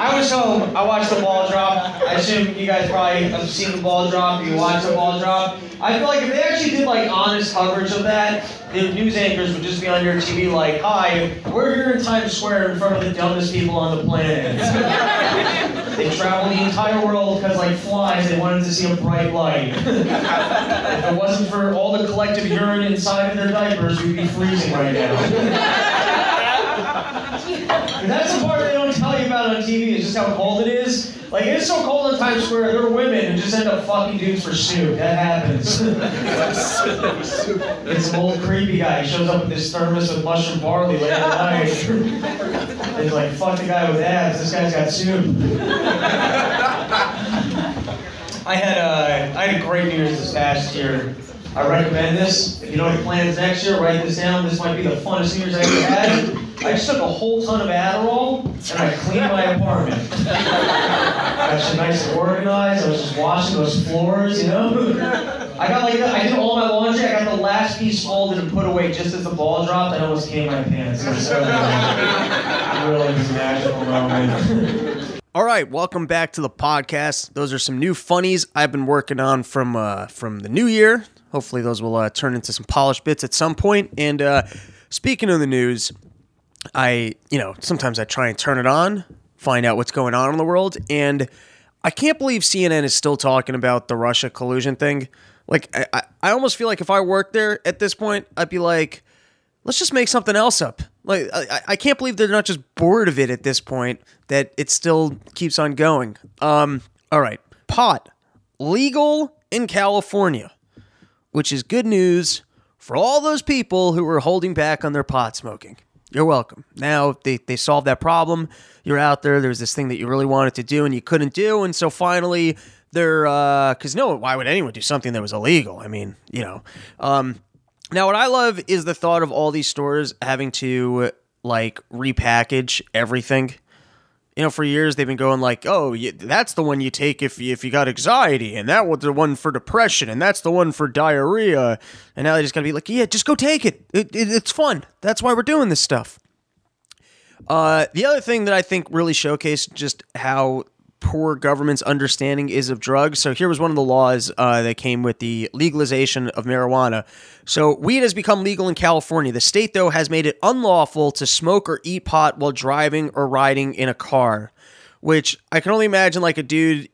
I was home. I watched the ball drop. I assume you guys probably have seen the ball drop. You watched the ball drop. I feel like if they actually did like honest coverage of that, the news anchors would just be on your TV like, "Hi, we're here in Times Square in front of the dumbest people on the planet." they traveled the entire world because, like flies, they wanted to see a bright light. if it wasn't for all the collective urine inside of their diapers, we'd be freezing right now. That's the part they don't tell you about on TV is just how cold it is. Like it's so cold in Times Square, there are women who just end up fucking dudes for soup. That happens. it's an old creepy guy. He shows up with this thermos with mushroom barley late at night. It's like fuck the guy with abs. This guy's got soup. I had a I had a great New Year's this past year. I recommend this. If you don't have plans next year, write this down. This might be the funnest Year's I ever had. I just took a whole ton of Adderall and I cleaned my apartment. I shit nice and organized. I was just washing those floors, you know. I got like I did all my laundry. I got the last piece folded and put away just as the ball dropped. I almost came my pants. It was so really was a magical moment. All right, welcome back to the podcast. Those are some new funnies I've been working on from uh, from the new year. Hopefully, those will uh, turn into some polished bits at some point. And uh, speaking of the news, I, you know, sometimes I try and turn it on, find out what's going on in the world, and I can't believe CNN is still talking about the Russia collusion thing. Like, I, I almost feel like if I worked there at this point, I'd be like, let's just make something else up. Like, I, I can't believe they're not just bored of it at this point, that it still keeps on going. Um, all right, pot, legal in California, which is good news for all those people who were holding back on their pot smoking. You're welcome. Now they, they solved that problem. You're out there. There's this thing that you really wanted to do and you couldn't do. And so finally, they're, because uh, no, why would anyone do something that was illegal? I mean, you know. Um, now, what I love is the thought of all these stores having to like repackage everything you know, for years they've been going like, "Oh, that's the one you take if you, if you got anxiety, and that was the one for depression, and that's the one for diarrhea." And now they just gotta be like, "Yeah, just go take it. it, it it's fun. That's why we're doing this stuff." Uh, the other thing that I think really showcased just how poor government's understanding is of drugs. So here was one of the laws uh, that came with the legalization of marijuana. So weed has become legal in California. The state, though, has made it unlawful to smoke or eat pot while driving or riding in a car. Which I can only imagine, like a dude.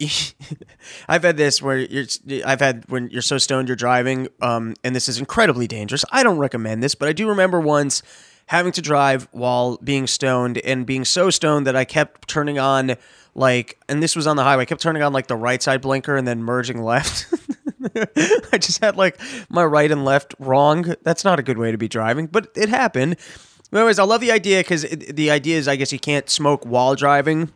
I've had this where you're. I've had when you're so stoned you're driving, um, and this is incredibly dangerous. I don't recommend this, but I do remember once having to drive while being stoned and being so stoned that I kept turning on like, and this was on the highway. I kept turning on like the right side blinker and then merging left. I just had like my right and left wrong. That's not a good way to be driving, but it happened. Anyways, I love the idea because the idea is, I guess, you can't smoke while driving,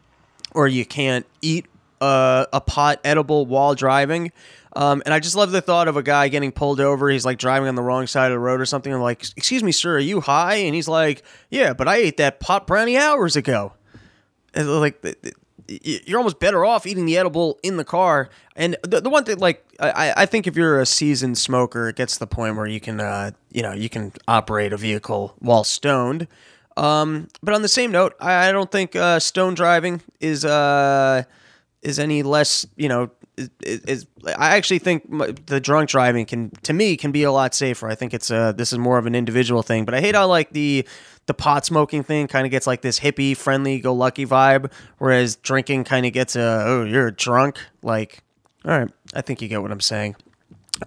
or you can't eat uh, a pot edible while driving. Um, and I just love the thought of a guy getting pulled over. He's like driving on the wrong side of the road or something. I'm like, "Excuse me, sir, are you high?" And he's like, "Yeah, but I ate that pot brownie hours ago." And like you're almost better off eating the edible in the car. And the, the one thing, like, I, I think if you're a seasoned smoker, it gets to the point where you can, uh, you know, you can operate a vehicle while stoned. Um, but on the same note, I, I don't think uh, stone driving is uh, is any less, you know, is, is, I actually think the drunk driving can, to me, can be a lot safer. I think it's uh, this is more of an individual thing. But I hate how like the the pot smoking thing kind of gets like this hippie, friendly, go lucky vibe, whereas drinking kind of gets a oh you're drunk. Like, all right, I think you get what I'm saying.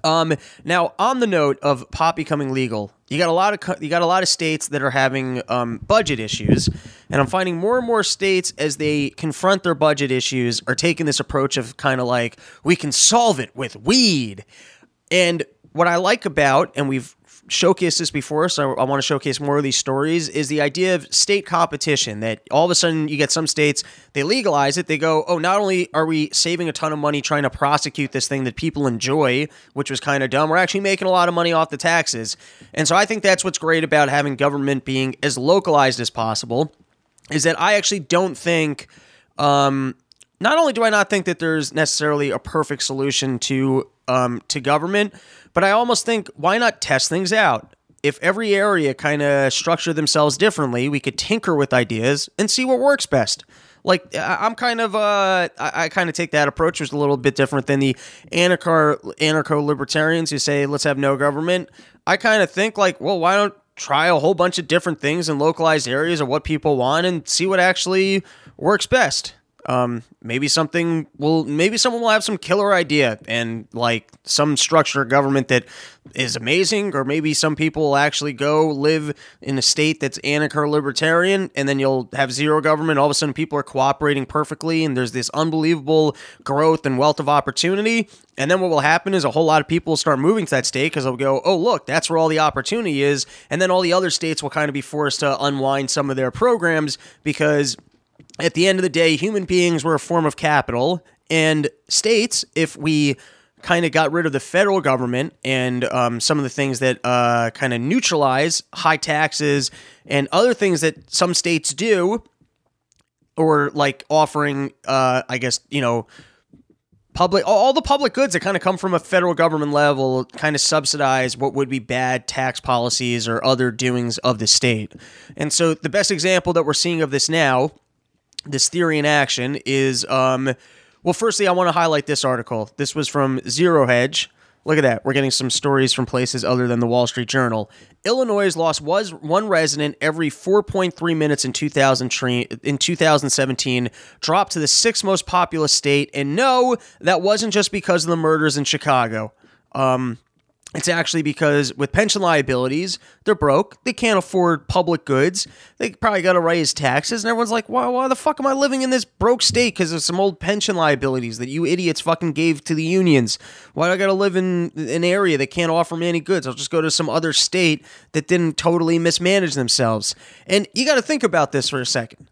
Um, now on the note of pot becoming legal, you got a lot of you got a lot of states that are having um, budget issues, and I'm finding more and more states as they confront their budget issues are taking this approach of kind of like we can solve it with weed. And what I like about, and we've showcased this before, so I want to showcase more of these stories, is the idea of state competition. That all of a sudden you get some states, they legalize it, they go, oh, not only are we saving a ton of money trying to prosecute this thing that people enjoy, which was kind of dumb, we're actually making a lot of money off the taxes. And so I think that's what's great about having government being as localized as possible, is that I actually don't think. Um, not only do I not think that there's necessarily a perfect solution to um, to government, but I almost think why not test things out? if every area kind of structure themselves differently, we could tinker with ideas and see what works best. Like I'm kind of uh, I, I kind of take that approach, which is a little bit different than the anarcho anarcho libertarians who say let's have no government. I kind of think like, well, why don't try a whole bunch of different things in localized areas of what people want and see what actually works best. Um, maybe something will, maybe someone will have some killer idea and like some structure of government that is amazing, or maybe some people will actually go live in a state that's anarcho libertarian, and then you'll have zero government. All of a sudden, people are cooperating perfectly, and there's this unbelievable growth and wealth of opportunity. And then what will happen is a whole lot of people will start moving to that state because they'll go, oh, look, that's where all the opportunity is. And then all the other states will kind of be forced to unwind some of their programs because at the end of the day, human beings were a form of capital, and states, if we kind of got rid of the federal government and um, some of the things that uh, kind of neutralize high taxes and other things that some states do, or like offering, uh, I guess, you know, public all the public goods that kind of come from a federal government level kind of subsidize what would be bad tax policies or other doings of the state. And so the best example that we're seeing of this now this theory in action is um well firstly i want to highlight this article. This was from zero hedge. Look at that. We're getting some stories from places other than the wall street journal. Illinois lost was one resident every 4.3 minutes in 2000 in 2017 dropped to the sixth most populous state. And no that wasn't just because of the murders in chicago. Um it's actually because with pension liabilities, they're broke. They can't afford public goods. They probably got to raise taxes. And everyone's like, why, why the fuck am I living in this broke state? Because of some old pension liabilities that you idiots fucking gave to the unions. Why do I got to live in an area that can't offer me any goods? I'll just go to some other state that didn't totally mismanage themselves. And you got to think about this for a second.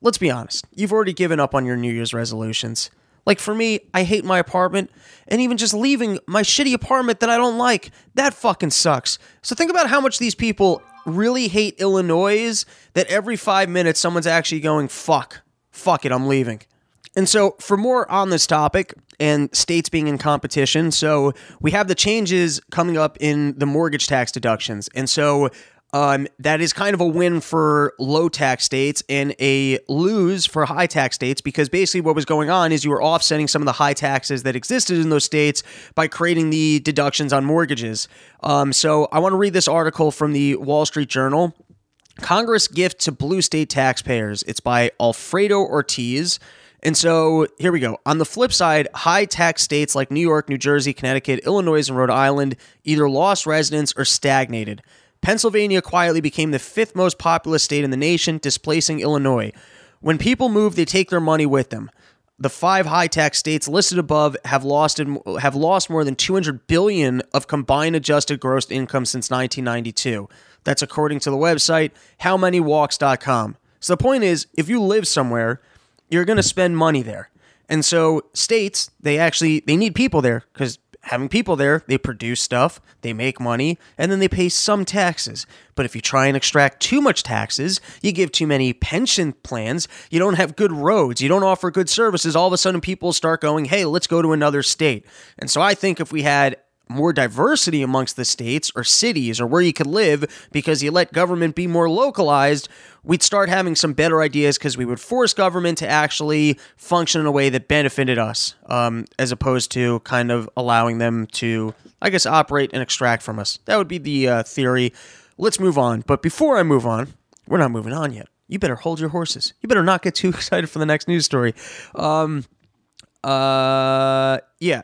Let's be honest. You've already given up on your New Year's resolutions. Like for me, I hate my apartment, and even just leaving my shitty apartment that I don't like, that fucking sucks. So think about how much these people really hate Illinois that every five minutes someone's actually going, fuck, fuck it, I'm leaving. And so, for more on this topic and states being in competition, so we have the changes coming up in the mortgage tax deductions. And so, um, that is kind of a win for low tax states and a lose for high tax states because basically what was going on is you were offsetting some of the high taxes that existed in those states by creating the deductions on mortgages. Um, so I want to read this article from the Wall Street Journal. Congress gift to blue state taxpayers. It's by Alfredo Ortiz. And so here we go. On the flip side, high tax states like New York, New Jersey, Connecticut, Illinois, and Rhode Island either lost residents or stagnated. Pennsylvania quietly became the fifth most populous state in the nation, displacing Illinois. When people move, they take their money with them. The five high-tax states listed above have lost have lost more than 200 billion of combined adjusted gross income since 1992. That's according to the website howmoneywalks.com. So the point is, if you live somewhere, you're going to spend money there. And so states, they actually they need people there cuz having people there, they produce stuff, they make money, and then they pay some taxes. But if you try and extract too much taxes, you give too many pension plans, you don't have good roads, you don't offer good services, all of a sudden people start going, hey, let's go to another state. And so I think if we had more diversity amongst the states or cities or where you could live because you let government be more localized, we'd start having some better ideas because we would force government to actually function in a way that benefited us, um, as opposed to kind of allowing them to, I guess, operate and extract from us. That would be the uh, theory. Let's move on. But before I move on, we're not moving on yet. You better hold your horses. You better not get too excited for the next news story. Um, uh, yeah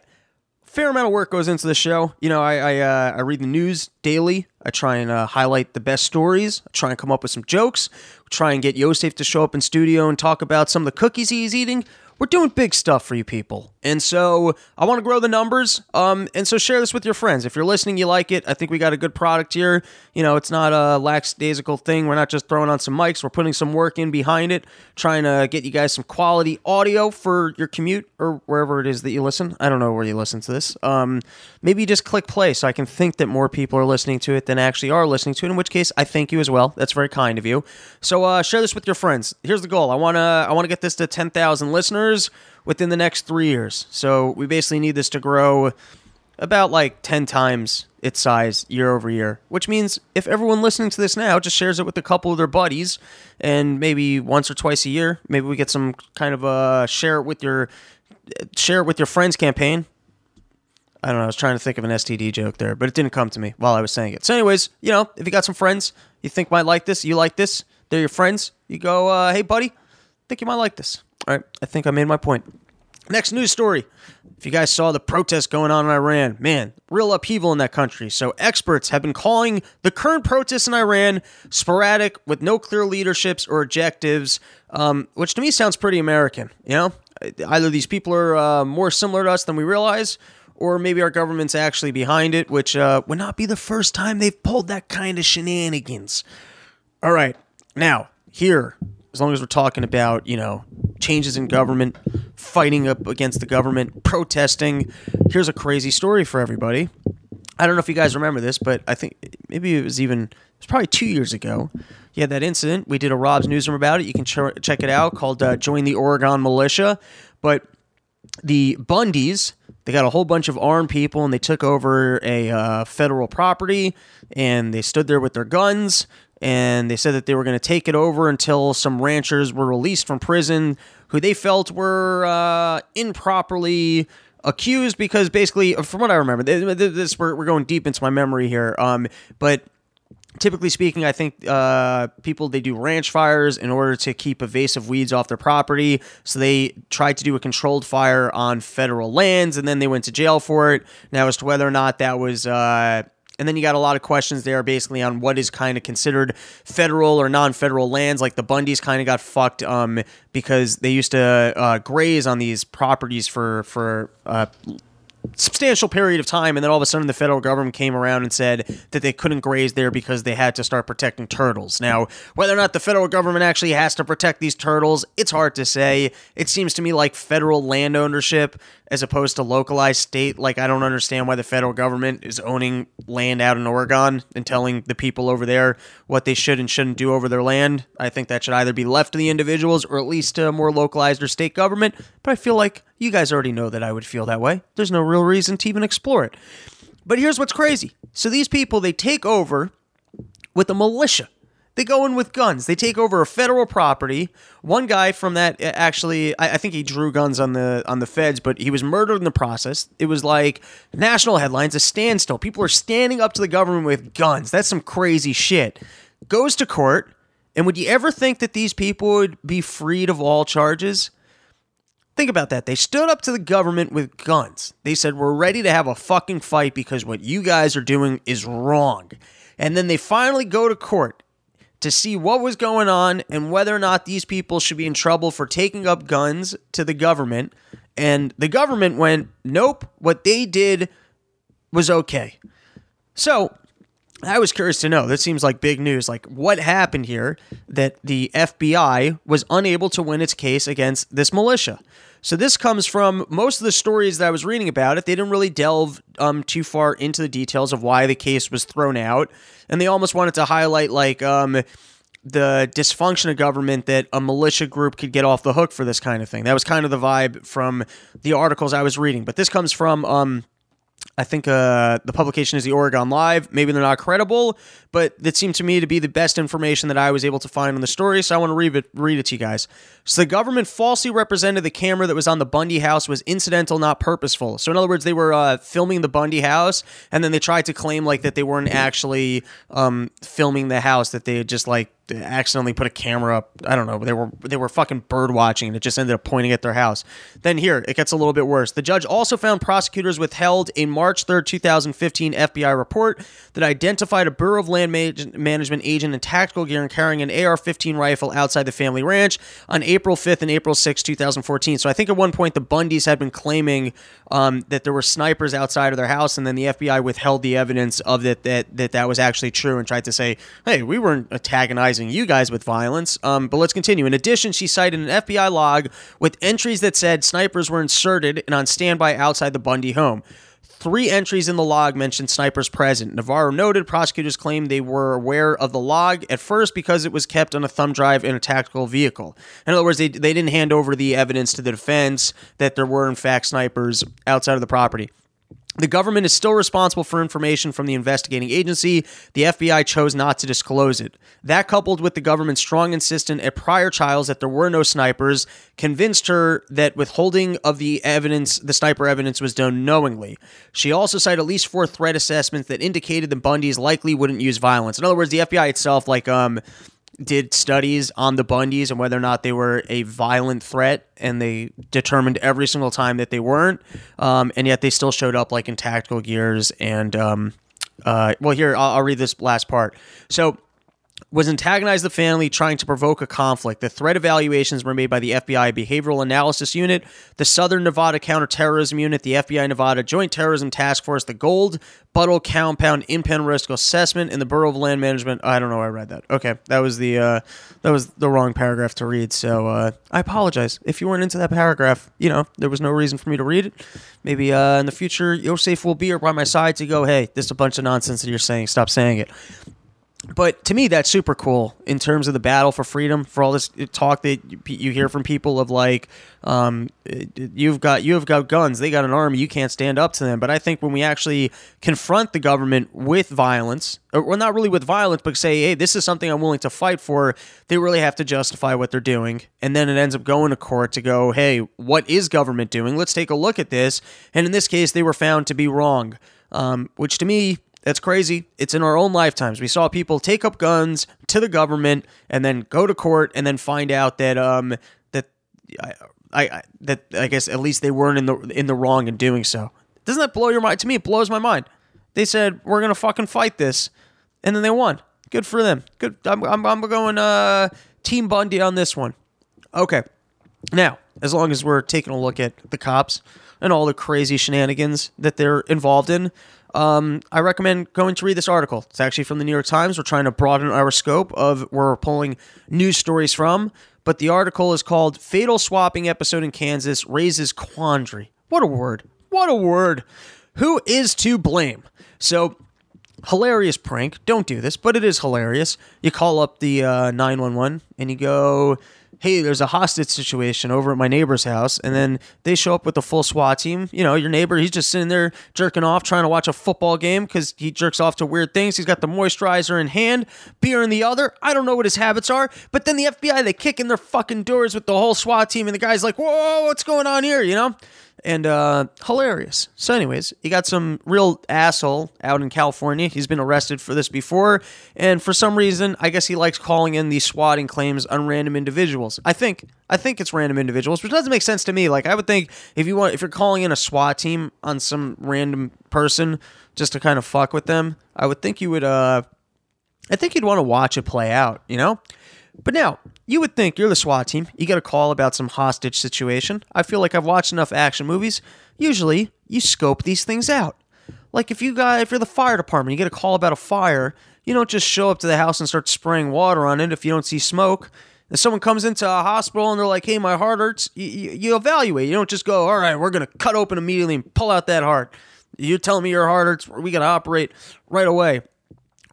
fair amount of work goes into the show. You know, I I, uh, I read the news daily. I try and uh, highlight the best stories. I try and come up with some jokes. Try and get Yosef to show up in studio and talk about some of the cookies he's eating we're doing big stuff for you people. And so I want to grow the numbers. Um, and so share this with your friends. If you're listening, you like it. I think we got a good product here. You know, it's not a lackadaisical thing. We're not just throwing on some mics. We're putting some work in behind it, trying to get you guys some quality audio for your commute or wherever it is that you listen. I don't know where you listen to this. Um, maybe just click play so I can think that more people are listening to it than actually are listening to it. In which case, I thank you as well. That's very kind of you. So uh, share this with your friends. Here's the goal. I wanna I wanna get this to ten thousand listeners within the next three years. So we basically need this to grow about like 10 times its size year over year, which means if everyone listening to this now just shares it with a couple of their buddies and maybe once or twice a year, maybe we get some kind of a share it with your share it with your friends campaign. I don't know. I was trying to think of an STD joke there, but it didn't come to me while I was saying it. So, anyways, you know, if you got some friends you think might like this, you like this, they're your friends, you go, uh, hey, buddy, think you might like this. All right, I think I made my point. Next news story. If you guys saw the protests going on in Iran, man, real upheaval in that country. So, experts have been calling the current protests in Iran sporadic with no clear leaderships or objectives, um, which to me sounds pretty American. You know, either these people are uh, more similar to us than we realize, or maybe our government's actually behind it, which uh, would not be the first time they've pulled that kind of shenanigans. All right, now, here, as long as we're talking about, you know, changes in government, fighting up against the government, protesting, here's a crazy story for everybody. I don't know if you guys remember this, but I think maybe it was even, it was probably two years ago. You had that incident. We did a Rob's Newsroom about it. You can ch- check it out called uh, Join the Oregon Militia. But the Bundys, they got a whole bunch of armed people and they took over a uh, federal property and they stood there with their guns and they said that they were going to take it over until some ranchers were released from prison who they felt were uh, improperly accused because basically from what i remember this we're, we're going deep into my memory here um, but typically speaking, I think uh, people they do ranch fires in order to keep invasive weeds off their property. So they tried to do a controlled fire on federal lands, and then they went to jail for it. Now, as to whether or not that was. Uh, and then you got a lot of questions there basically on what is kind of considered federal or non federal lands. Like the Bundys kind of got fucked um, because they used to uh, graze on these properties for, for substantial period of time and then all of a sudden the federal government came around and said that they couldn't graze there because they had to start protecting turtles. Now, whether or not the federal government actually has to protect these turtles, it's hard to say. It seems to me like federal land ownership as opposed to localized state. Like I don't understand why the federal government is owning land out in Oregon and telling the people over there what they should and shouldn't do over their land. I think that should either be left to the individuals or at least to a more localized or state government. But I feel like you guys already know that I would feel that way. There's no real reason to even explore it. But here's what's crazy. So these people, they take over with a militia. They go in with guns. They take over a federal property. One guy from that actually, I, I, think he drew guns on the on the feds, but he was murdered in the process. It was like national headlines, a standstill. People are standing up to the government with guns. That's some crazy shit. Goes to court, and would you ever think that these people would be freed of all charges? Think about that. They stood up to the government with guns. They said, We're ready to have a fucking fight because what you guys are doing is wrong. And then they finally go to court to see what was going on and whether or not these people should be in trouble for taking up guns to the government. And the government went, Nope, what they did was okay. So I was curious to know. This seems like big news. Like, what happened here that the FBI was unable to win its case against this militia? So this comes from most of the stories that I was reading about it. They didn't really delve um, too far into the details of why the case was thrown out, and they almost wanted to highlight like um, the dysfunction of government that a militia group could get off the hook for this kind of thing. That was kind of the vibe from the articles I was reading. But this comes from um, I think uh, the publication is the Oregon Live. Maybe they're not credible, but it seemed to me to be the best information that I was able to find on the story. So I want to read it, read it to you guys. So the government falsely represented the camera that was on the Bundy house was incidental, not purposeful. So in other words, they were uh, filming the Bundy house, and then they tried to claim like that they weren't actually um, filming the house; that they had just like accidentally put a camera up. I don't know. They were they were fucking bird watching and it just ended up pointing at their house. Then here, it gets a little bit worse. The judge also found prosecutors withheld a March 3rd, 2015 FBI report that identified a Bureau of Land Management agent and tactical gear and carrying an AR-15 rifle outside the family ranch on April 5th and April 6th, 2014. So I think at one point the Bundys had been claiming um, that there were snipers outside of their house and then the FBI withheld the evidence of that that that, that was actually true and tried to say, "Hey, we weren't antagonizing you guys with violence. Um, but let's continue. In addition, she cited an FBI log with entries that said snipers were inserted and on standby outside the Bundy home. Three entries in the log mentioned snipers present. Navarro noted prosecutors claimed they were aware of the log at first because it was kept on a thumb drive in a tactical vehicle. In other words, they, they didn't hand over the evidence to the defense that there were, in fact, snipers outside of the property. The government is still responsible for information from the investigating agency. The FBI chose not to disclose it. That, coupled with the government's strong insistence at prior trials that there were no snipers, convinced her that withholding of the evidence, the sniper evidence, was done knowingly. She also cited at least four threat assessments that indicated the Bundys likely wouldn't use violence. In other words, the FBI itself, like, um, did studies on the Bundys and whether or not they were a violent threat, and they determined every single time that they weren't, um, and yet they still showed up like in tactical gears and. Um, uh, well, here I'll, I'll read this last part. So was antagonize the family, trying to provoke a conflict. The threat evaluations were made by the FBI Behavioral Analysis Unit, the Southern Nevada Counterterrorism Unit, the FBI Nevada Joint Terrorism Task Force, the Gold Butte Compound Impound Risk Assessment, and the Bureau of Land Management. I don't know. I read that. Okay, that was the uh, that was the wrong paragraph to read. So uh, I apologize if you weren't into that paragraph. You know, there was no reason for me to read it. Maybe uh, in the future, Yosef will be here by my side to go. Hey, this is a bunch of nonsense that you're saying. Stop saying it but to me that's super cool in terms of the battle for freedom for all this talk that you hear from people of like um, you've got you've got guns they got an army you can't stand up to them. But i think when we actually confront the government with violence or well not really with violence but say hey this is something i'm willing to fight for they really have to justify what they're doing. And then it ends up going to court to go hey what is government doing? Let's take a look at this. And in this case they were found to be wrong um, which to me that's crazy. It's in our own lifetimes. We saw people take up guns to the government and then go to court and then find out that um that I, I that I guess at least they weren't in the in the wrong in doing so. Doesn't that blow your mind? To me, it blows my mind. They said we're gonna fucking fight this, and then they won. Good for them. Good. I'm I'm, I'm going uh Team Bundy on this one. Okay. Now, as long as we're taking a look at the cops and all the crazy shenanigans that they're involved in, um, I recommend going to read this article. It's actually from the New York Times. We're trying to broaden our scope of where we're pulling news stories from. But the article is called Fatal Swatting Episode in Kansas Raises Quandary. What a word. What a word. Who is to blame? So, hilarious prank. Don't do this, but it is hilarious. You call up the uh, 911 and you go, hey, there's a hostage situation over at my neighbor's house, and then they show up with the full SWAT team. You know, your neighbor, he's just sitting there jerking off, trying to watch a football game because he jerks off to weird things. He's got the moisturizer in hand, beer in the other. I don't know what his habits are, but then the FBI, they kick in their fucking doors with the whole SWAT team, and the guy's like, whoa, what's going on here, you know? And uh, hilarious. So, anyways, you got some real asshole out in California. He's been arrested for this before, and for some reason, I guess he likes calling in these swatting claims on random individuals. I think I think it's random individuals, which doesn't make sense to me. Like, I would think if you want, if you're calling in a SWAT team on some random person just to kind of fuck with them, I would think you would. Uh, I think you'd want to watch it play out. You know. But now, you would think you're the SWAT team. You get a call about some hostage situation. I feel like I've watched enough action movies. Usually, you scope these things out. Like if you got if you're the fire department, you get a call about a fire, you don't just show up to the house and start spraying water on it if you don't see smoke. If someone comes into a hospital and they're like, "Hey, my heart hurts," you, you, you evaluate. You don't just go, "All right, we're gonna cut open immediately and pull out that heart." You're telling me your heart hurts. We gotta operate right away.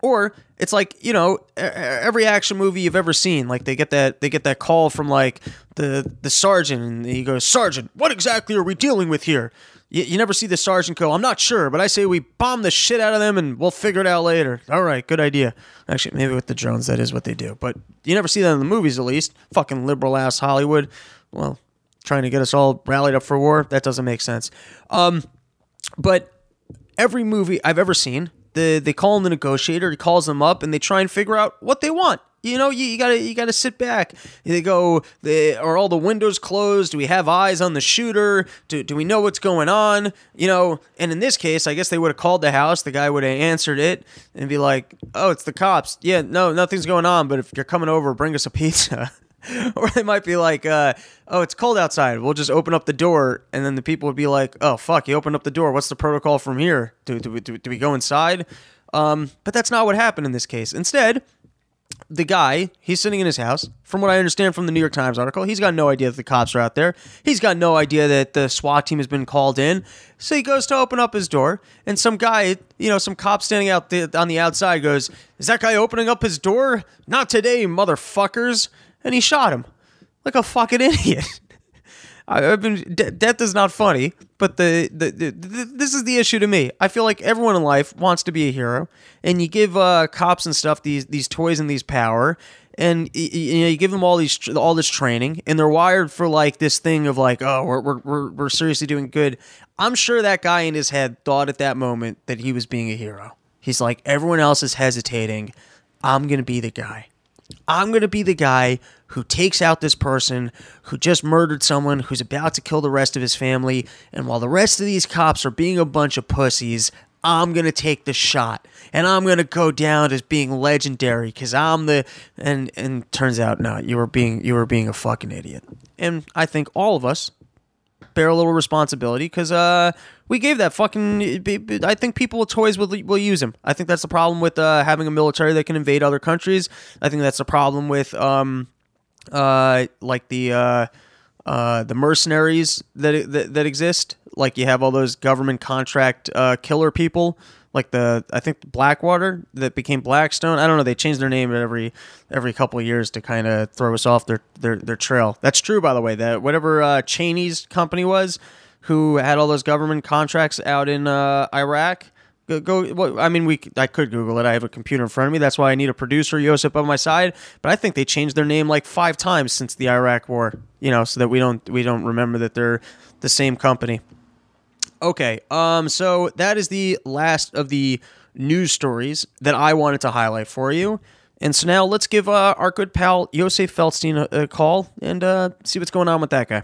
Or it's like you know every action movie you've ever seen like they get that they get that call from like the the sergeant and he goes sergeant what exactly are we dealing with here? You, you never see the sergeant go i'm not sure but i say we bomb the shit out of them and we'll figure it out later. All right good idea. Actually maybe with the drones that is what they do but you never see that in the movies at least. Fucking liberal ass hollywood. Well trying to get us all rallied up for war that doesn't make sense. Um but every movie i've ever seen the they call him the negotiator. He calls them up and they try and figure out what they want. You know, you, you, gotta you gotta sit back. They go, they, are all the windows closed? Do we have eyes on the shooter? Do, do we know what's going on? You know, and in this case, I guess they would have called the house. The guy would have answered it and be like, "Oh, it's the cops. Yeah, no, nothing's going on. But if you're coming over, bring us a pizza." or they might be like, uh, "Oh, it's cold outside. We'll just open up the door," and then the people would be like, "Oh, fuck! You opened up the door. What's the protocol from here? Do do we, do, do we go inside?" Um, but that's not what happened in this case. Instead, the guy, he's sitting in his house. From what I understand from the New York Times article, he's got no idea that the cops are out there. He's got no idea that the SWAT team has been called in. So he goes to open up his door, and some guy, you know, some cop standing out the, on the outside goes, Is that guy opening up his door? Not today, motherfuckers and he shot him like a fucking idiot. I've been de- death is not funny, but the, the, the, the this is the issue to me. I feel like everyone in life wants to be a hero, and you give uh, cops and stuff these these toys and these power, and y- y- you know you give them all these all this training, and they're wired for like this thing of like, oh, we're we're we're, we're seriously doing good. I'm sure that guy in his head thought at that moment that he was being a hero. He's like, everyone else is hesitating. I'm gonna be the guy. I'm going to be the guy who takes out this person who just murdered someone who's about to kill the rest of his family. And while the rest of these cops are being a bunch of pussies, I'm going to take the shot. And I'm going to go down as being legendary because I'm the and and turns out no you were being you were being a fucking idiot. And I think all of us bear a little responsibility because uh, we gave that fucking. I think people with toys will will use them. I think that's the problem with uh, having a military that can invade other countries. I think that's the problem with um, uh, like the uh, uh, the mercenaries that, that that exist. Like you have all those government contract uh, killer people. Like the I think Blackwater that became Blackstone. I don't know. They changed their name every every couple of years to kind of throw us off their, their their trail. That's true, by the way. That whatever uh, Cheney's company was, who had all those government contracts out in uh, Iraq. Go, go well, I mean, we. I could Google it. I have a computer in front of me. That's why I need a producer, Yosef, on my side. But I think they changed their name like five times since the Iraq War. You know, so that we don't we don't remember that they're the same company. Okay, um, so that is the last of the news stories that I wanted to highlight for you. And so now let's give uh, our good pal Yosef Feldstein a, a call and uh, see what's going on with that guy.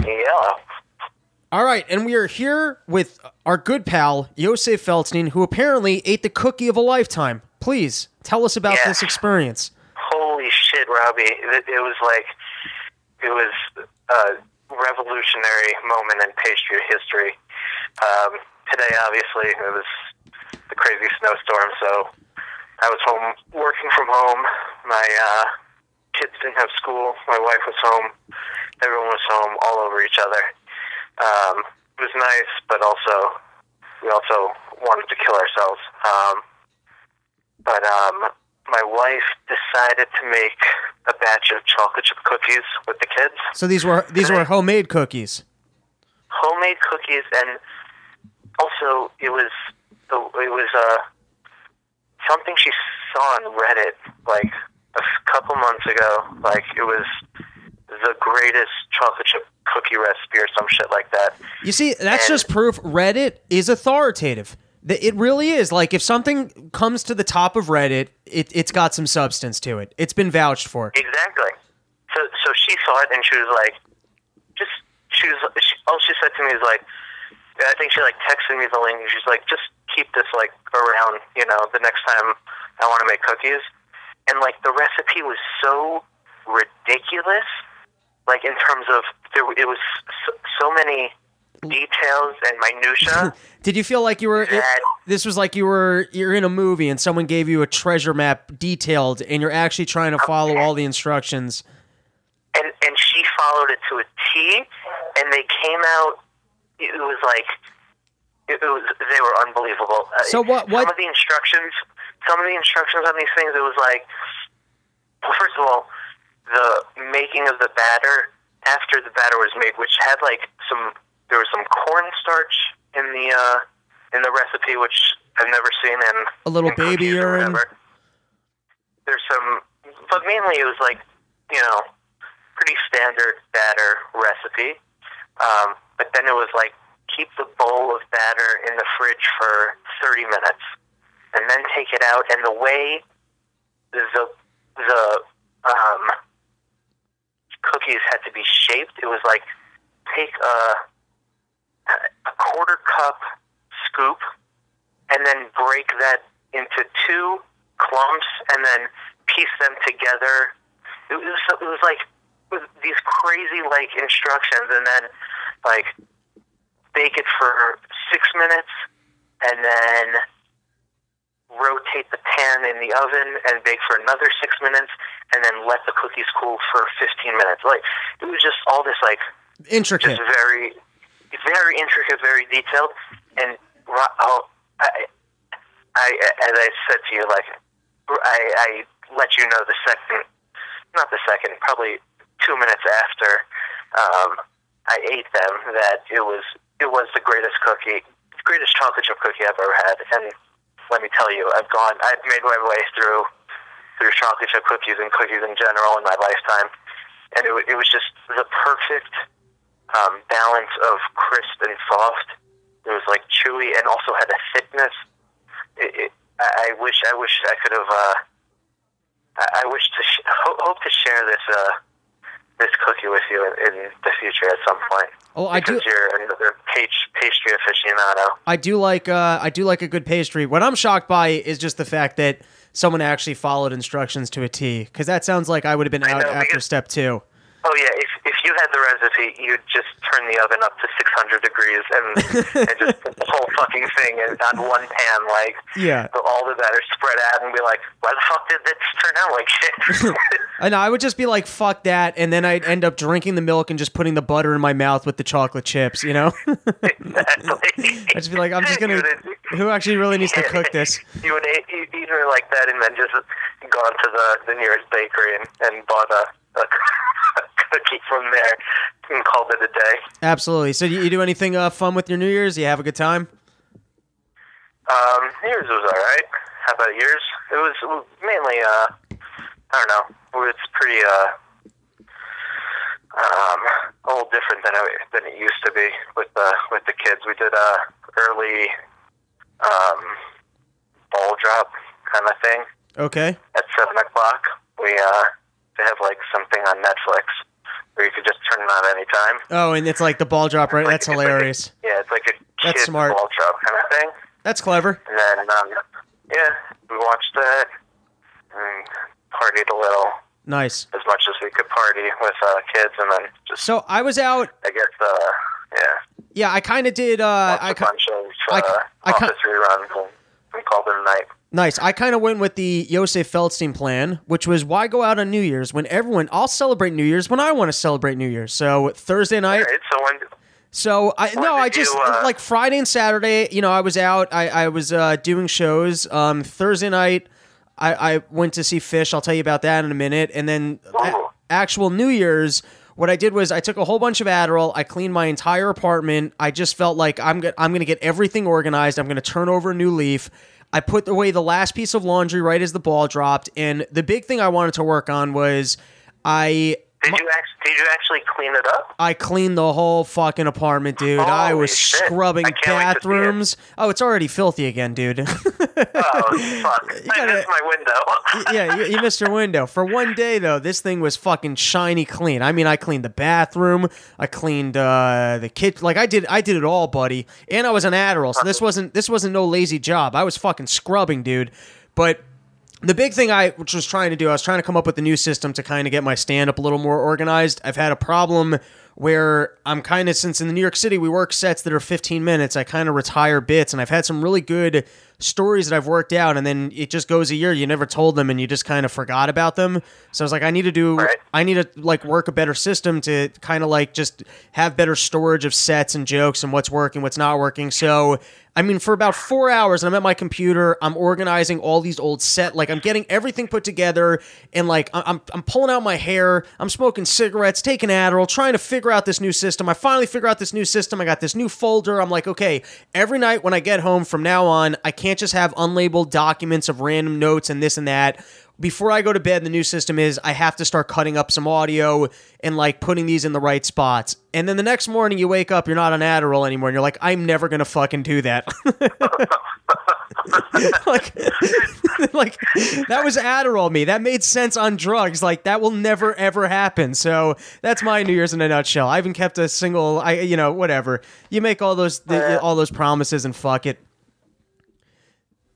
Yeah. All right, and we are here with our good pal Yosef Feldstein, who apparently ate the cookie of a lifetime. Please tell us about Yeah. this experience. Shit, Robbie! It, it was like it was a revolutionary moment in pastry history. Um, today, obviously, it was the crazy snowstorm, so I was home working from home. My uh, kids didn't have school. My wife was home. Everyone was home, all over each other. Um, it was nice, but also we also wanted to kill ourselves. Um, but um, my wife decided to make a batch of chocolate chip cookies with the kids, So these were these were homemade cookies. homemade cookies, and also it was the it was uh, something she saw on Reddit like a couple months ago. Like it was the greatest chocolate chip cookie recipe or some shit like that. You see, that's And- just proof Reddit is authoritative. It really is. Like if something comes to the top of Reddit, it, it's got some substance to it. It's been vouched for. Exactly. So so she saw it and she was like, just she was she, all she said to me is like, I think she like texted me the link. and She's like, just keep this like around, you know, the next time I want to make cookies. And like the recipe was so ridiculous, like in terms of there it was so, so many details and minutia. Did you feel like you were? It, this was like you were you're in a movie and someone gave you a treasure map detailed, and you're actually trying to follow all the instructions. and and she followed it to a T, and they came out. It was like it, it was they were unbelievable. Uh, So what- what- Some of the instructions, some of the instructions on these things, it was like, well, first of all, the making of the batter after the batter was made, which had like some there was some cornstarch in the uh, in the recipe, which I've never seen in A little in baby urine. There's some, but mainly it was like you know pretty standard batter recipe. Um, but then it was like keep the bowl of batter in the fridge for 30 minutes, and then take it out. And the way the the um, cookies had to be shaped, it was like take a a quarter cup scoop and then break that into two clumps and then piece them together. It was it was like it was these crazy like instructions, and then like bake it for six minutes, and then rotate the pan in the oven and bake for another six minutes, and then let the cookies cool for fifteen minutes. Like it was just all this like Intricate. very, very intricate, very detailed. And oh, I, I, as I said to you, like I, I let you know the second, not the second, probably two minutes after um, I ate them that it was it was the greatest cookie, greatest chocolate chip cookie I've ever had. And let me tell you, I've gone, I've made my way through through chocolate chip cookies and cookies in general in my lifetime, and it, it was just the perfect um, balance of crisp and soft. It was like chewy and also had a thickness. It, it, I I wish I wish I could have. Uh, I, I wish to sh- hope, hope to share this uh, this cookie with you in, in the future at some point. Oh, I do. because you're another page, pastry aficionado. I do like uh, I do like a good pastry. What I'm shocked by is just the fact that someone actually followed instructions to a T. Because that sounds like I would have been out know, after because- step two. Oh yeah, if if you had the recipe, you'd just turn the oven up to 600 degrees and and just put the whole fucking thing in, on one pan, like Yeah. all the batter spread out, and be like, why the fuck did this turn out like shit? I know. I would just be like, "Fuck that," and then I'd end up drinking the milk and just putting the butter in my mouth with the chocolate chips. You know, exactly. I'd just be like, "I'm just gonna." Who actually really needs to cook this? You would eat, eat, eat her like that, and then just gone to the, the nearest bakery and, and bought a, a cookie from there and called it a day. Absolutely. So, you, you do anything uh, fun with your New Year's? You have a good time? Um, yours was all right. How about yours? It was mainly, uh, I don't know. It's pretty, uh, um, a little different than it, than it used to be with the with the kids. We did a early, um, ball drop kind of thing Okay. at seven o'clock. We uh, they have like something on Netflix you could just turn it on anytime. Oh, and it's like the ball drop, right? Like- That's it's like a- hilarious. yeah, it's like a That's smart. ball drop kind of thing. That's clever. And then, um, yeah, we watched that and partied a little, Nice. as much as we could party with uh, kids, and then just, So I was out. I guess, uh, yeah, Yeah, I kind of did. Uh, I a bunch of I- uh, I ki- office reruns and, and called it a night. Nice. I kind of went with the Yosef Feldstein plan, which was why go out on New Year's when everyone. I'll celebrate New Year's when I want to celebrate New Year's. So Thursday night. Right, so when, So I no, I just you, uh, like Friday and Saturday. You know, I was out. I I was uh, doing shows. Um, Thursday night, I I went to see Phish. I'll tell you about that in a minute. And then a- actual New Year's. What I did was I took a whole bunch of Adderall. I cleaned my entire apartment. I just felt like I'm go- I'm gonna get everything organized. I'm gonna turn over a new leaf. I put away the last piece of laundry right as the ball dropped. And the big thing I wanted to work on was I did you actually, did you actually clean it up? I cleaned the whole fucking apartment, dude. I was shit. scrubbing I can't wait to see it. bathrooms. Oh, it's already filthy again, dude. Oh, fuck. I gotta- missed my window. yeah, you, you missed your window. For one day though, this thing was fucking shiny clean. I mean, I cleaned the bathroom, I cleaned uh, the kitchen. Like I did, I did it all, buddy. And I was on Adderall, so this wasn't this wasn't no lazy job. I was fucking scrubbing, dude. But the big thing I which was trying to do, I was trying to come up with a new system to kind of get my stand up a little more organized. I've had a problem where I'm kind of since in the New York City we work sets that are 15 minutes, I kind of retire bits and I've had some really good stories that I've worked out and then it just goes a year you never told them and you just kind of forgot about them. So I was like I need to do Right. I need to like work a better system to kind of like just have better storage of sets and jokes and what's working, what's not working. So I mean, for about four hours, and I'm at my computer. I'm organizing all these old set, like I'm getting everything put together, and like I'm I'm pulling out my hair. I'm smoking cigarettes, taking Adderall, trying to figure out this new system. I finally figure out this new system. I got this new folder. I'm like, okay, every night when I get home from now on, I can't just have unlabeled documents of random notes and this and that before I go to bed, the new system is I have to start cutting up some audio and like putting these in the right spots. And then the next morning you wake up, you're not on Adderall anymore, and you're like, I'm never gonna fucking do that. like, like that was Adderall me. That made sense on drugs. Like that will never ever happen. So that's my New Year's in a nutshell. I haven't kept a single. I you know whatever. You make all those the, uh, all those promises and fuck it.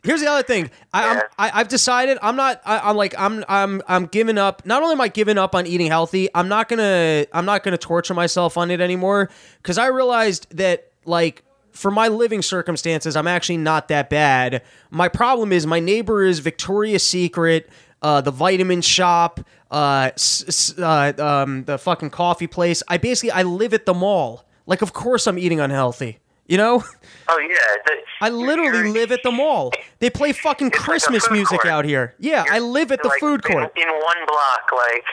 Here's the other thing. I. I, I've decided I'm not. I, I'm like I'm I'm I'm giving up. Not only am I giving up on eating healthy, I'm not gonna I'm not gonna torture myself on it anymore because I realized that like for my living circumstances, I'm actually not that bad. My problem is my neighbor is Victoria's Secret, uh, the vitamin shop, uh, s- s- uh, um, the fucking coffee place. I basically I live at the mall. Like, of course I'm eating unhealthy. You know, Oh yeah. I literally live at the mall. They play fucking It's like Christmas music court. out here. Yeah, I live at the like, food court. In, one block, like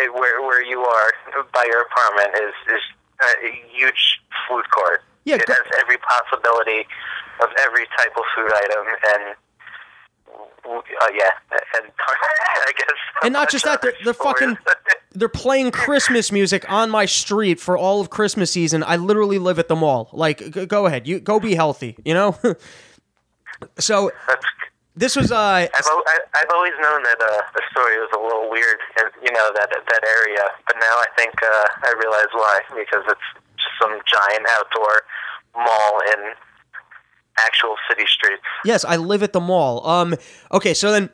eh, where where you are by your apartment is is a huge food court. Yeah, it go- has every possibility of every type of food item, and uh, yeah, and I guess. And not just that, they're- they're fucking- They're playing Christmas music on my street for all of Christmas season. I literally live at the mall. Like, go ahead, you go be healthy. You know. so That's, this was uh I've I've always known that uh, the story was a little weird, and you know that that area. But now I think uh, I realize why because it's just some giant outdoor mall in actual city streets. Yes, I live at the mall. Um, okay, so then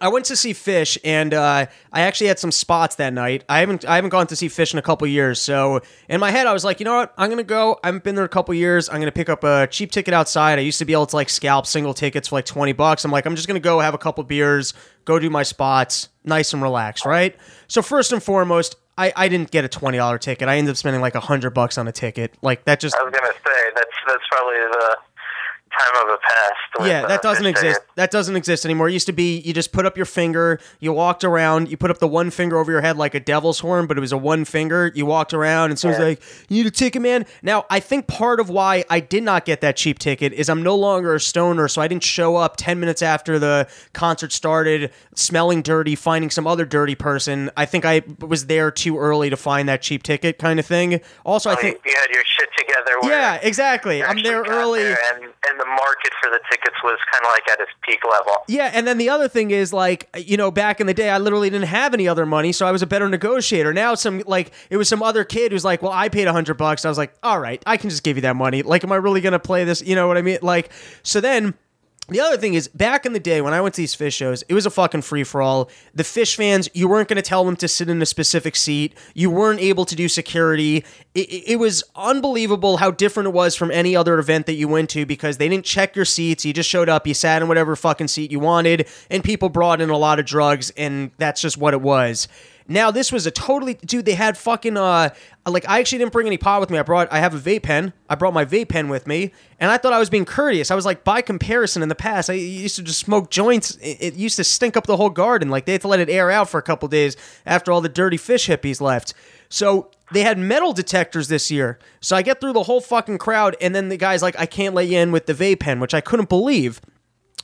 I went to see Phish, and uh, I actually had some spots that night. I haven't I haven't gone to see Phish in a couple years, so in my head I was like, you know what, I'm gonna go. I haven't been there a couple years. I'm gonna pick up a cheap ticket outside. I used to be able to like scalp single tickets for like twenty bucks. I'm like, I'm just gonna go have a couple beers, go do my spots, nice and relaxed, right? So first and foremost. I, I didn't get a twenty dollar ticket. I ended up spending like a hundred bucks on a ticket. Like that just I was gonna say that's that's probably the time of the past. Yeah, uh, that doesn't exist. That doesn't exist anymore. It used to be you just put up your finger, you walked around, you put up the one finger over your head like a devil's horn, but it was a one finger. You walked around, and someone's Yeah. like, "You need a ticket, man." Now, I think part of why I did not get that cheap ticket is I'm no longer a stoner, so I didn't show up ten minutes after the concert started, smelling dirty, finding some other dirty person. I think I was there too early to find that cheap ticket, kind of thing. Also, I Oh, think. you, you had your shit together. Yeah, exactly. I'm there early. there and and the market for the tickets was kind of like at its peak level. Yeah, and then the other thing is like, you know, back in the day, I literally didn't have any other money, so I was a better negotiator. Now, some like it was some other kid who's like, well, I paid a hundred bucks. I was like, all right, I can just give you that money. Like, am I really gonna play this? You know what I mean? Like, so then. The other thing is, back in the day when I went to these Phish shows, it was a fucking free for all. The Phish fans, you weren't going to tell them to sit in a specific seat. You weren't able to do security. It, it, was unbelievable how different it was from any other event that you went to because they didn't check your seats. You just showed up, you sat in whatever fucking seat you wanted, and people brought in a lot of drugs, and that's just what it was. Now this was a totally dude. They had fucking uh like I actually didn't bring any pot with me. I brought I have a vape pen. I brought my vape pen with me, and I thought I was being courteous. I was like, by comparison, in the past, I used to just smoke joints. It, it used to stink up the whole garden. Like they had to let it air out for a couple days after all the dirty Phish hippies left. So they had metal detectors this year. So I get through the whole fucking crowd, and then the guy's like, I can't let you in with the vape pen, which I couldn't believe.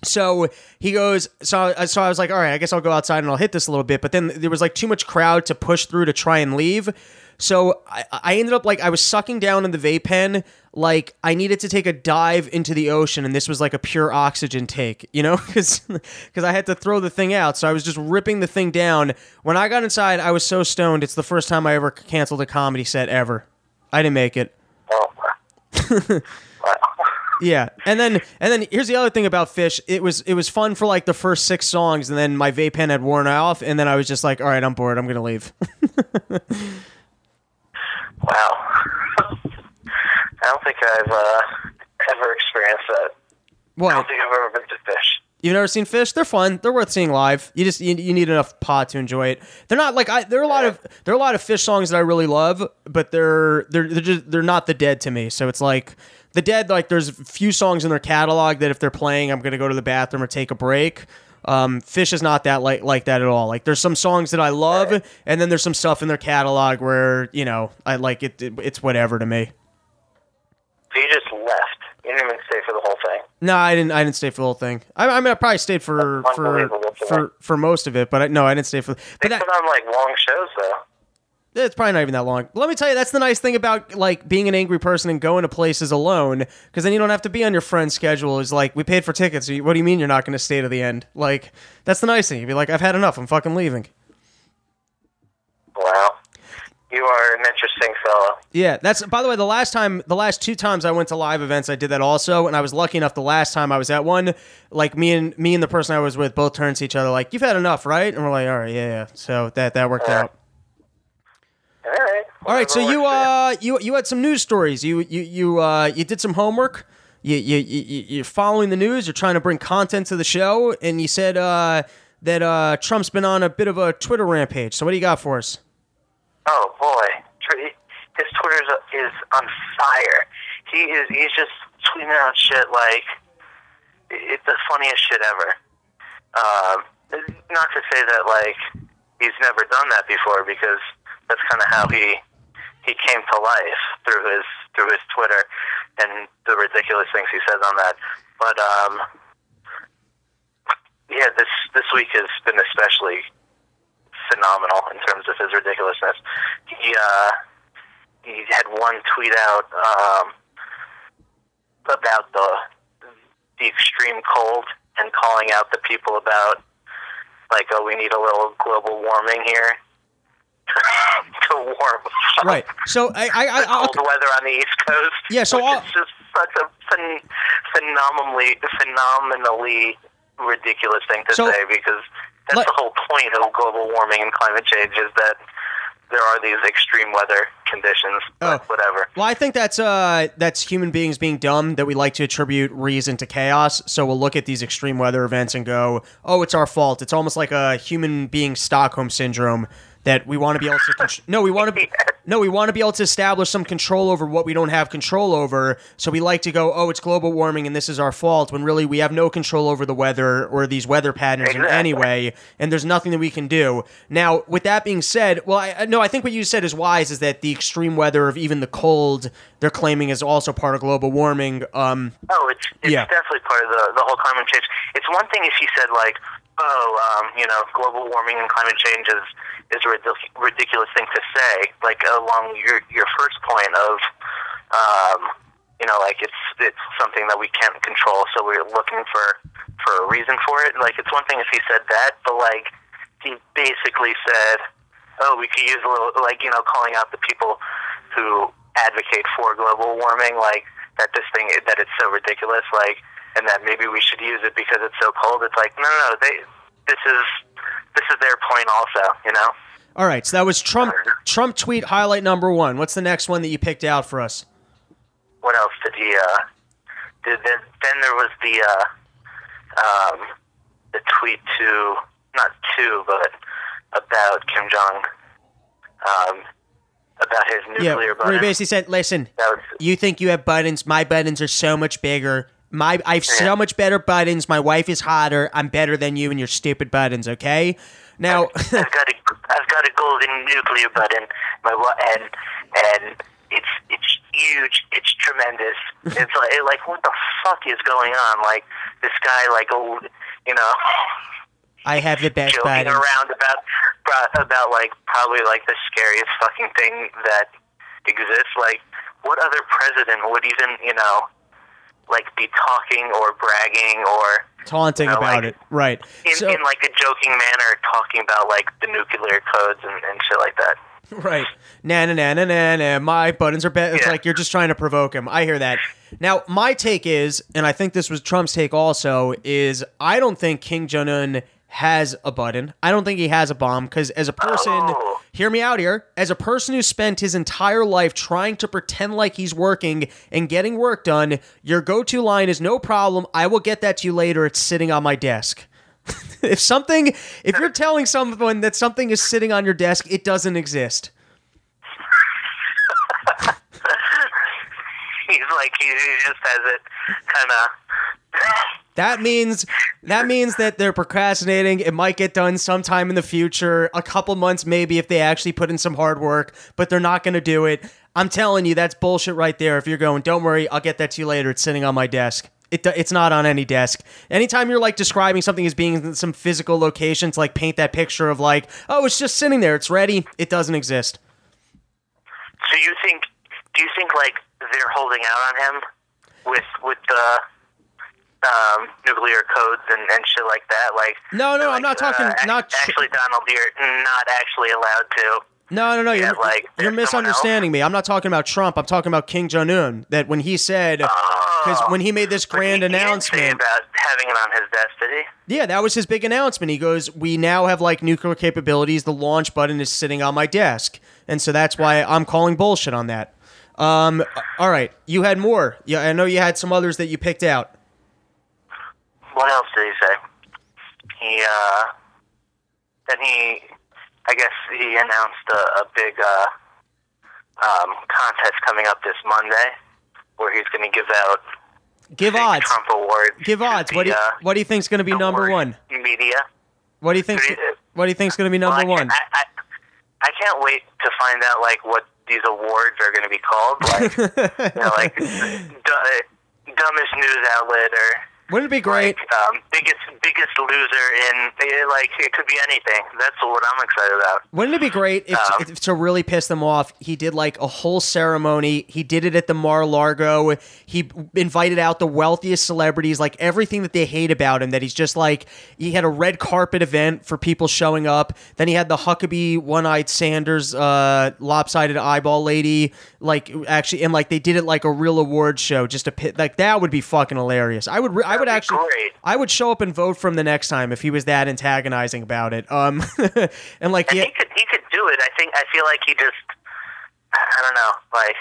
So he goes. So uh, so I was like, all right, I guess I'll go outside and I'll hit this a little bit. But then there was like too much crowd to push through to try and leave. So I, I ended up like I was sucking down in the vape pen. Like I needed to take a dive into the ocean, and this was like a pure oxygen take, you know, because because I had to throw the thing out. So I was just ripping the thing down. When I got inside, I was so stoned. It's the first time I ever canceled a comedy set ever. I didn't make it. Oh, wow. Yeah, and then and then here's the other thing about Phish. It was it was fun for like the first six songs, and then my vape pen had worn off, and then I was just like, all right, I'm bored. I'm gonna leave. Wow. I don't think I've uh, ever experienced that. What? I don't think I've ever been to Phish. You've never seen Phish? They're fun. They're worth seeing live. You just you, you need enough pot to enjoy it. They're not like I. There are a lot of there are a lot of Phish songs that I really love, but they're they're they're just they're not the Dead to me. So it's like the Dead. Like there's a few songs in their catalog that if they're playing, I'm gonna go to the bathroom or take a break. Um, Phish is not that like like that at all. Like there's some songs that I love, and then there's some stuff in their catalog where you know I like it. it it's whatever to me. So you just left. You didn't even stay for the whole thing. No, I didn't. I didn't stay for the whole thing. I, I mean, I probably stayed for for for, for most of it, but I, no, I didn't stay for. They But that, put on like long shows though. It's probably not even that long. Let me tell you, that's the nice thing about like being an angry person and going to places alone, because then you don't have to be on your friend's schedule. Is like we paid for tickets. What do you mean you're not going to stay to the end? Like that's the nice thing. You'd be like, I've had enough. I'm fucking leaving. Wow. You are an interesting fellow. Yeah, that's by the way, the last time the last two times I went to live events, I did that also, and I was lucky enough the last time I was at one, like me and me and the person I was with both turned to each other like, You've had enough, right? And we're like, All right, yeah, yeah. So that that worked Yeah. out. All right. All right, so you uh you you had some news stories. You you you uh you did some homework. You you you you're following the news. You're trying to bring content to the show, and you said uh that uh Trump's been on a bit of a Twitter rampage. So what do you got for us? Oh boy, his Twitter is on fire. he is he's just tweeting out shit like it's the funniest shit ever. Um, not to say that like he's never done that before because that's kind of how he he came to life through his through his Twitter and the ridiculous things he says on that. But um, yeah, this this week has been especially phenomenal in terms of his ridiculousness. He uh, he had one tweet out um, about the the extreme cold and calling out the people about like, oh, we need a little global warming here to warm Right. So I, I, I the I'll, cold weather on the East Coast. Yeah, so is just such a phen- phenomenally, phenomenally ridiculous thing to So- say because that's Let- the whole point of global warming and climate change is that there are these extreme weather conditions. But Oh. whatever. Well, I think that's uh that's human beings being dumb that we like to attribute reason to chaos. So we'll look at these extreme weather events and go, "Oh, it's our fault." It's almost like a human being Stockholm syndrome that we want to be able to con- No, we want to be No, we want to be able to establish some control over what we don't have control over. So we like to go, "Oh, it's global warming and this is our fault," when really we have no control over the weather or these weather patterns in any way, and there's nothing that we can do. Now, with that being said, well, I, I- no, I think what you said is wise. Is that the extreme weather of even the cold they're claiming is also part of global warming? Um, Oh, it's it's Yeah. definitely part of the the whole climate change. It's one thing if you said like, oh, um, you know, global warming and climate change is is a ridic- ridiculous thing to say. Like along your your first point of, um, you know, like it's it's something that we can't control, so we're looking for for a reason for it. Like it's one thing if he said that, but like he basically said, oh, we could use a little, like you know, calling out the people who advocate for global warming, like that this thing that it's so ridiculous, like, and that maybe we should use it because it's so cold. It's like no, no, no. They this is this is their point also. You know. all right, so that was Trump. Trump tweet highlight number one. What's the next one that you picked out for us? What else did he? Uh, did then, then there was the uh, um, the tweet to not to but about Kim Jong. Um, about his Yeah, nuclear where he basically said, "Listen, was you think you have buttons? My buttons are so much bigger. My I have so much better buttons. My wife is hotter. I'm better than you and your stupid buttons. Okay." Now, I've got a I've got a golden nuclear button. My and and it's it's huge. It's tremendous. It's like like what the fuck is going on? Like this guy like old, you know I have the best joking buttons. around about- about like probably like the scariest fucking thing that exists. Like what other president would even you know like be talking or bragging or taunting you know, about like- it. Right. in, So, in like a joking manner talking about like the nuclear codes and, and shit like that. right. Na na na na na na. My buttons are bad. It's Yeah. like you're just trying to provoke him. I hear that. Now, my take is, and I think this was Trump's take also, is I don't think Kim Jong Un has a button. I don't think he has a bomb because as a person, Oh. hear me out here, as a person who spent his entire life trying to pretend like he's working and getting work done, your go-to line is no problem. I will get that to you later. It's sitting on my desk. if something, if you're telling someone that something is sitting on your desk, it doesn't exist. He's like he just has it kind of. That means that means that they're procrastinating. It might get done sometime in the future, a couple months maybe if they actually put in some hard work, but they're not going to do it. I'm telling you, that's bullshit right there. If you're going, don't worry, I'll get that to you later. It's sitting on my desk. It, it's not on any desk. Anytime you're like describing something as being in some physical location to like paint that picture of like, oh, it's just sitting there, it's ready. It doesn't exist. So you think? Do you think like they're holding out on him with with the um, nuclear codes and, and shit like that? Like No, no, they're, I'm not talking- uh, not actually, Donald. You're not actually allowed to. No, no, no. Yeah, You're, like, you're misunderstanding me. I'm not talking about Trump. I'm talking about Kim Jong Un. That when he said, because when he made this he- grand he announcement, about having it on his desk, did he? yeah, that was his big announcement. He goes, "We now have like nuclear capabilities. The launch button is sitting on my desk," and so that's why I'm calling bullshit on that. Um, all right, you had more. Yeah, I know you had some others that you picked out. What else did he say? He uh, then he, I guess he announced a, a big uh, um, contest coming up this Monday where he's going to give out Give odds. Trump awards. Give odds. What do you, uh, what do you think's going to be number one? Media. What do you think? What do you think's going to be number Well, I one? I, I, I can't wait to find out like what these awards are going to be called. Like, you know, like du- dumbest news outlet or Wouldn't it be great? like um, biggest biggest loser in eh, like it could be anything. That's what I'm excited about. Wouldn't it be great if, Um, if to really piss them off, he did like a whole ceremony. He did it at the Mar-Largo. He invited out the wealthiest celebrities, like everything that they hate about him. That he's just like he had a red carpet event for people showing up. Then he had the Huckabee one-eyed Sanders uh, lopsided eyeball lady, like actually, and like they did it like a real award show. Just a pit like that would be fucking hilarious. I would, I would That'd be actually, great. I would show up and vote for him the next time if he was that antagonizing about it. Um, and like And yeah. he could he could do it. I think I feel like he just I don't know like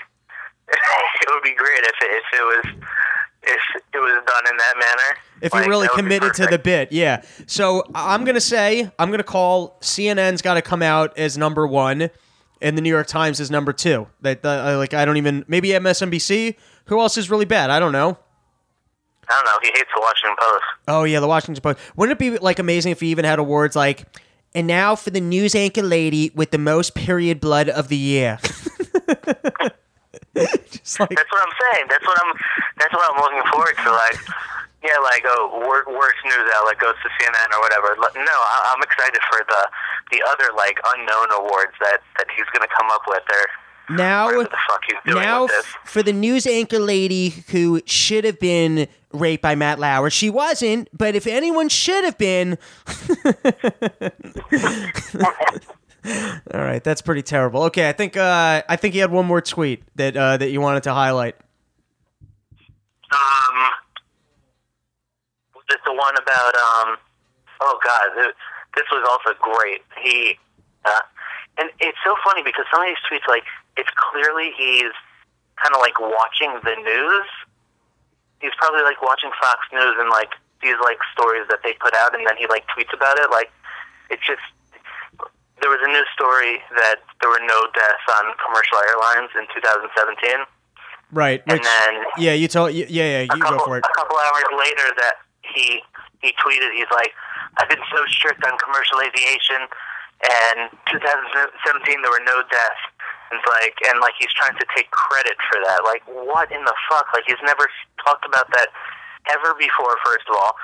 it would be great if it, if it was if it was done in that manner. if Like, he really would committed to the bit yeah so i'm gonna say i'm gonna call cnn's got to come out as number one and the new york times is number two that like i don't even maybe msnbc who else is really bad i don't know I don't know. He hates the Washington Post. oh yeah the washington post wouldn't it be like amazing if he even had awards like and now for the news anchor lady with the most period blood of the year just like That's what I'm saying. That's what I'm. That's what I'm looking forward to. Like, yeah, like oh, wor- worst news outlet goes to CNN or whatever. No, I- I'm excited for the the other like unknown awards that that he's going to come up with. Or now the fuck he's doing now with this. f- for the news anchor lady who should have been raped by Matt Lauer. She wasn't, but if anyone should have been. All right, that's pretty terrible. Okay, I think uh, I think you had one more tweet that uh, that you wanted to highlight. Um, it the one about um? Oh God, this was also great. He, uh, and it's so funny because some of these tweets, like, it's clearly he's kind of like watching the news. He's probably like watching Fox News and like these like stories that they put out, and then he like tweets about it. Like, it's just there was a news story that there were no deaths on commercial airlines in 2017, Right. and Which, then yeah, you told. Yeah, yeah, you couple, go for it. A couple hours later, that he he tweeted, he's like, "I've been so strict on commercial aviation, and 2017 there were no deaths." And like, and like he's trying to take credit for that. Like, what in the fuck? Like he's never talked about that ever before. First of all,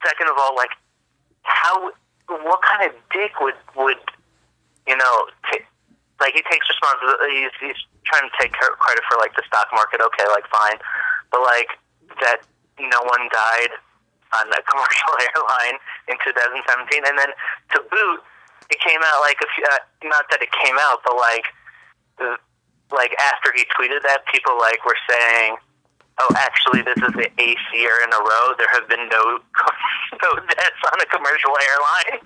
second of all, like how, what kind of dick would would you know? T- like he takes responsibility. He's, he's trying to take credit for like the stock market. Okay, like fine, but like that no one died on a commercial airline in 2017, and then to boot, it came out like a few, uh, not that it came out, but like the, like after he tweeted that, people like were saying. Oh, actually, this is the eighth year in a row there have been no no deaths on a commercial airline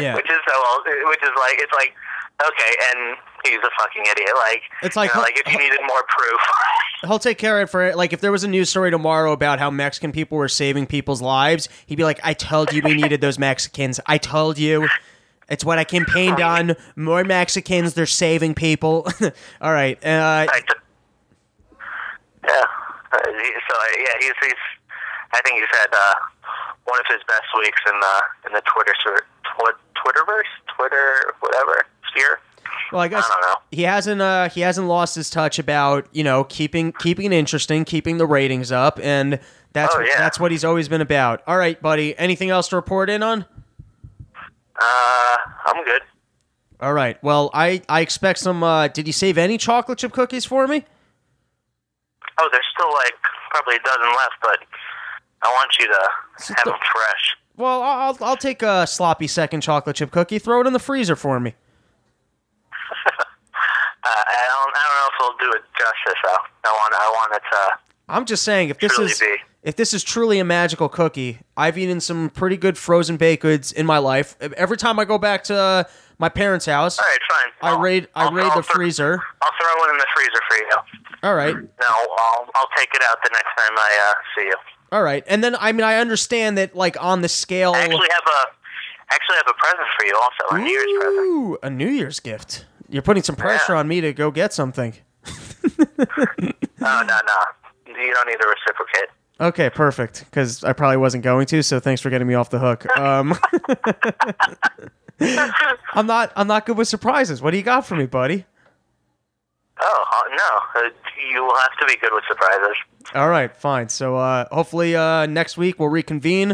Yeah. which is so which is like it's like okay and he's a fucking idiot like It's like- you know, like if you needed more proof He'll take care of it for it. Like if there was a news story tomorrow about how Mexican people were saving people's lives, he'd be like, "I told you we needed those Mexicans. I told you." It's what I campaigned on. More Mexicans, they're saving people. All right. Uh, I yeah Uh, so uh, yeah he's he's I think he's had uh, one of his best weeks in the in the Twitter tw- Twitterverse Twitter whatever sphere well, I guess I don't know. he hasn't. Uh, he hasn't lost his touch about you know keeping keeping it interesting, keeping the ratings up, and that's Oh, yeah. that's what he's always been about. All right, buddy. Anything else to report in on? Uh I'm good All right. Well, I I expect some. Uh, did you save any chocolate chip cookies for me? oh there's still like probably a dozen left but I want you to have them fresh Well, I'll I'll take a sloppy second chocolate chip cookie. Throw it in the freezer for me. uh, I don't I don't know if it'll do it justice though I want I want it to I'm just saying, if this Truly is be. if this is truly a magical cookie, I've eaten some pretty good frozen baked goods in my life. Every time I go back to my parents' house, All right, fine. I I'll- raid I I'll- raid I'll the throw- freezer. I'll throw one in the freezer for you. All right, No, I'll I'll take it out the next time I uh, see you. all right. And then I mean, I understand that like on the scale. I actually have a actually have a present for you also, a New Year's present. Ooh, a New Year's gift. You're putting some pressure Yeah. on me to go get something. Oh no, no, you don't need to reciprocate. Okay, perfect. Because I probably wasn't going to, so thanks for getting me off the hook. Um, I'm not. I'm not good with surprises. What do you got for me, buddy? Oh uh, no, uh, you will have to be good with surprises. All right, fine. So uh, hopefully uh, next week we'll reconvene.